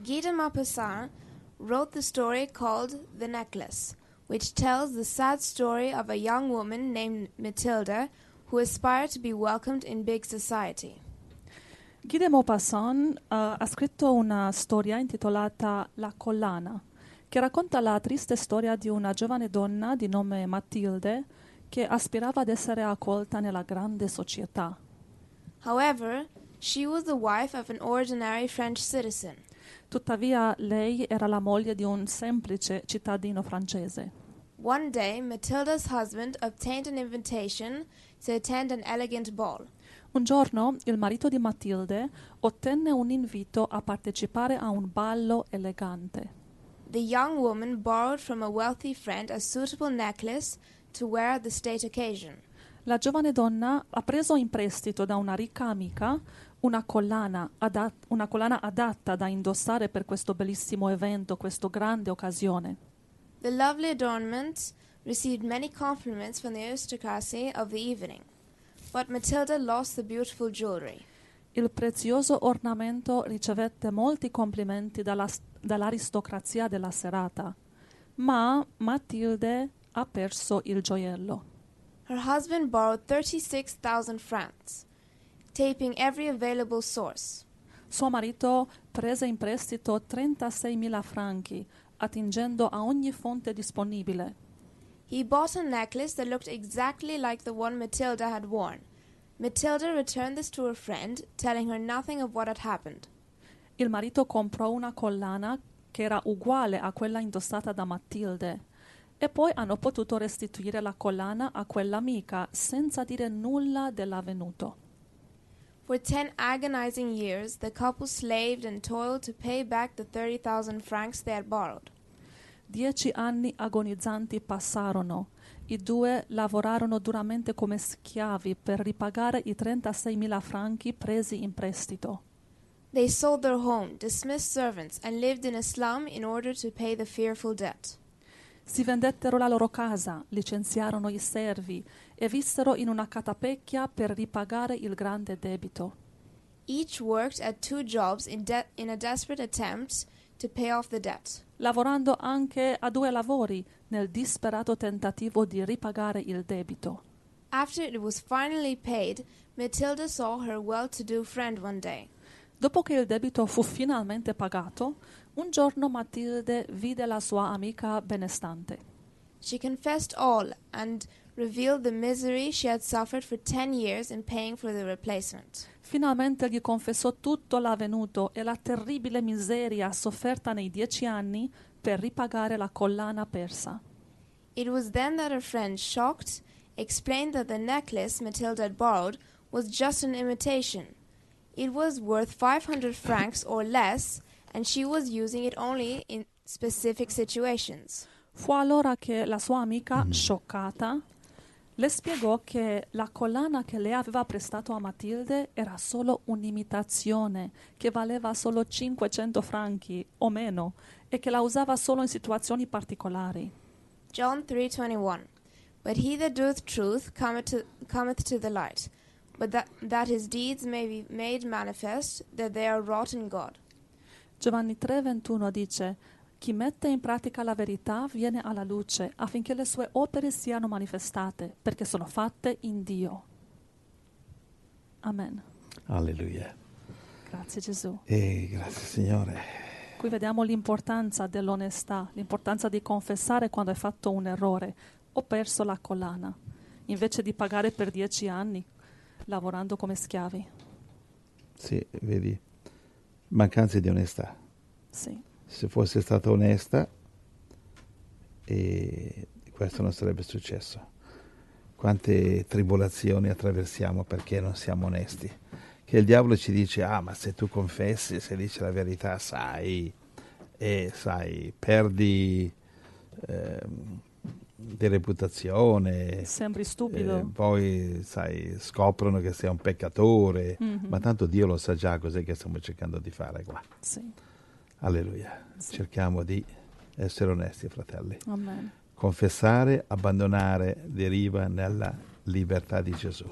Guy de Maupassant wrote the story called The Necklace, which tells the sad story of a young woman named Matilda who aspired to be welcomed in big society. Guy de Maupassant eh, ha scritto una storia intitolata La collana, che racconta la triste storia di una giovane donna di nome Matilde che aspirava ad essere accolta nella grande società. However, she was the wife of an ordinary French citizen. Tuttavia lei era la moglie di un semplice cittadino francese. One day, Matilda's husband obtained an invitation to attend an elegant ball. Un giorno il marito di Matilde ottenne un invito a partecipare a un ballo elegante. The young woman borrowed from a wealthy friend a suitable necklace to wear at the state occasion. La giovane donna ha preso in prestito da una ricca amica una collana, adat- una collana adatta da indossare per questo bellissimo evento, questa grande occasione. The lovely adornment received many compliments from the aristocracy of the evening, but Matilda lost the beautiful jewelry. Il prezioso ornamento ricevette molti complimenti dalla- dall'aristocrazia della serata, ma Matilde ha perso il gioiello. Her husband borrowed 36,000 francs, taping every available source. Suo marito prese in prestito 36.000 franchi, attingendo a ogni fonte disponibile. He bought a necklace that looked exactly like the one Matilda had worn. Matilda returned this to her friend, telling her nothing of what had happened. Il marito comprò una collana che era uguale a quella indossata da Matilde e poi hanno potuto restituire la collana a quell'amica senza dire nulla dell'avvenuto. For ten agonizing years, the couple slaved and toiled to pay back the 30,000 francs they had borrowed. Dieci anni agonizzanti passarono. I due lavorarono duramente come schiavi per ripagare i 36.000 franchi presi in prestito. They sold their home, dismissed servants, and lived in a slum in order to pay the fearful debt. Si vendettero la loro casa, licenziarono i servi e vissero in una catapecchia per ripagare il grande debito. Each worked at two jobs in, de- in a desperate attempt to pay off the debt. lavorando anche a due lavori nel disperato tentativo di ripagare il debito. After it was finally paid, Matilda saw her well to do friend one day. Dopo che il debito fu finalmente pagato, un giorno Matilde vide la sua amica benestante. She confessed all and revealed the misery she had suffered for ten years in paying for the replacement. Finalmente gli confessò tutto l'avvenuto e la terribile miseria sofferta nei dieci anni per ripagare la collana persa. It was then that her friend, shocked, explained that the necklace Matilda had borrowed was just an imitation. It was worth 500 francs or less, and she was using it only in specific situations. Fu allora che la sua amica, mm. scioccata, le spiegò che la collana che lei aveva prestato a Matilde era solo un'imitazione, che valeva solo 500 franchi o meno e che la usava solo in situazioni particolari. John 3:21 But he that doeth truth cometh to, cometh to the light, but that, that his deeds may be made manifest, that they are wrought in God. Giovanni 3:21 dice: Chi mette in pratica la verità viene alla luce affinché le sue opere siano manifestate, perché sono fatte in Dio. Amen. Alleluia. Grazie Gesù. E grazie Signore. Qui vediamo l'importanza dell'onestà, l'importanza di confessare quando hai fatto un errore. Ho perso la collana, invece di pagare per dieci anni lavorando come schiavi. Sì, vedi, mancanza di onestà. Sì, Se fosse stata onesta, questo non sarebbe successo. Quante tribolazioni attraversiamo perché non siamo onesti. Che il diavolo ci dice, ah, ma se tu confessi, se dici la verità, sai, e sai, perdi ehm, di reputazione, sembri stupido. eh, poi sai, scoprono che sei un peccatore, Mhm. ma tanto Dio lo sa già cos'è che stiamo cercando di fare qua. Sì, Alleluia. Sì. Cerchiamo di essere onesti, fratelli. amen. Confessare, abbandonare deriva nella libertà di Gesù.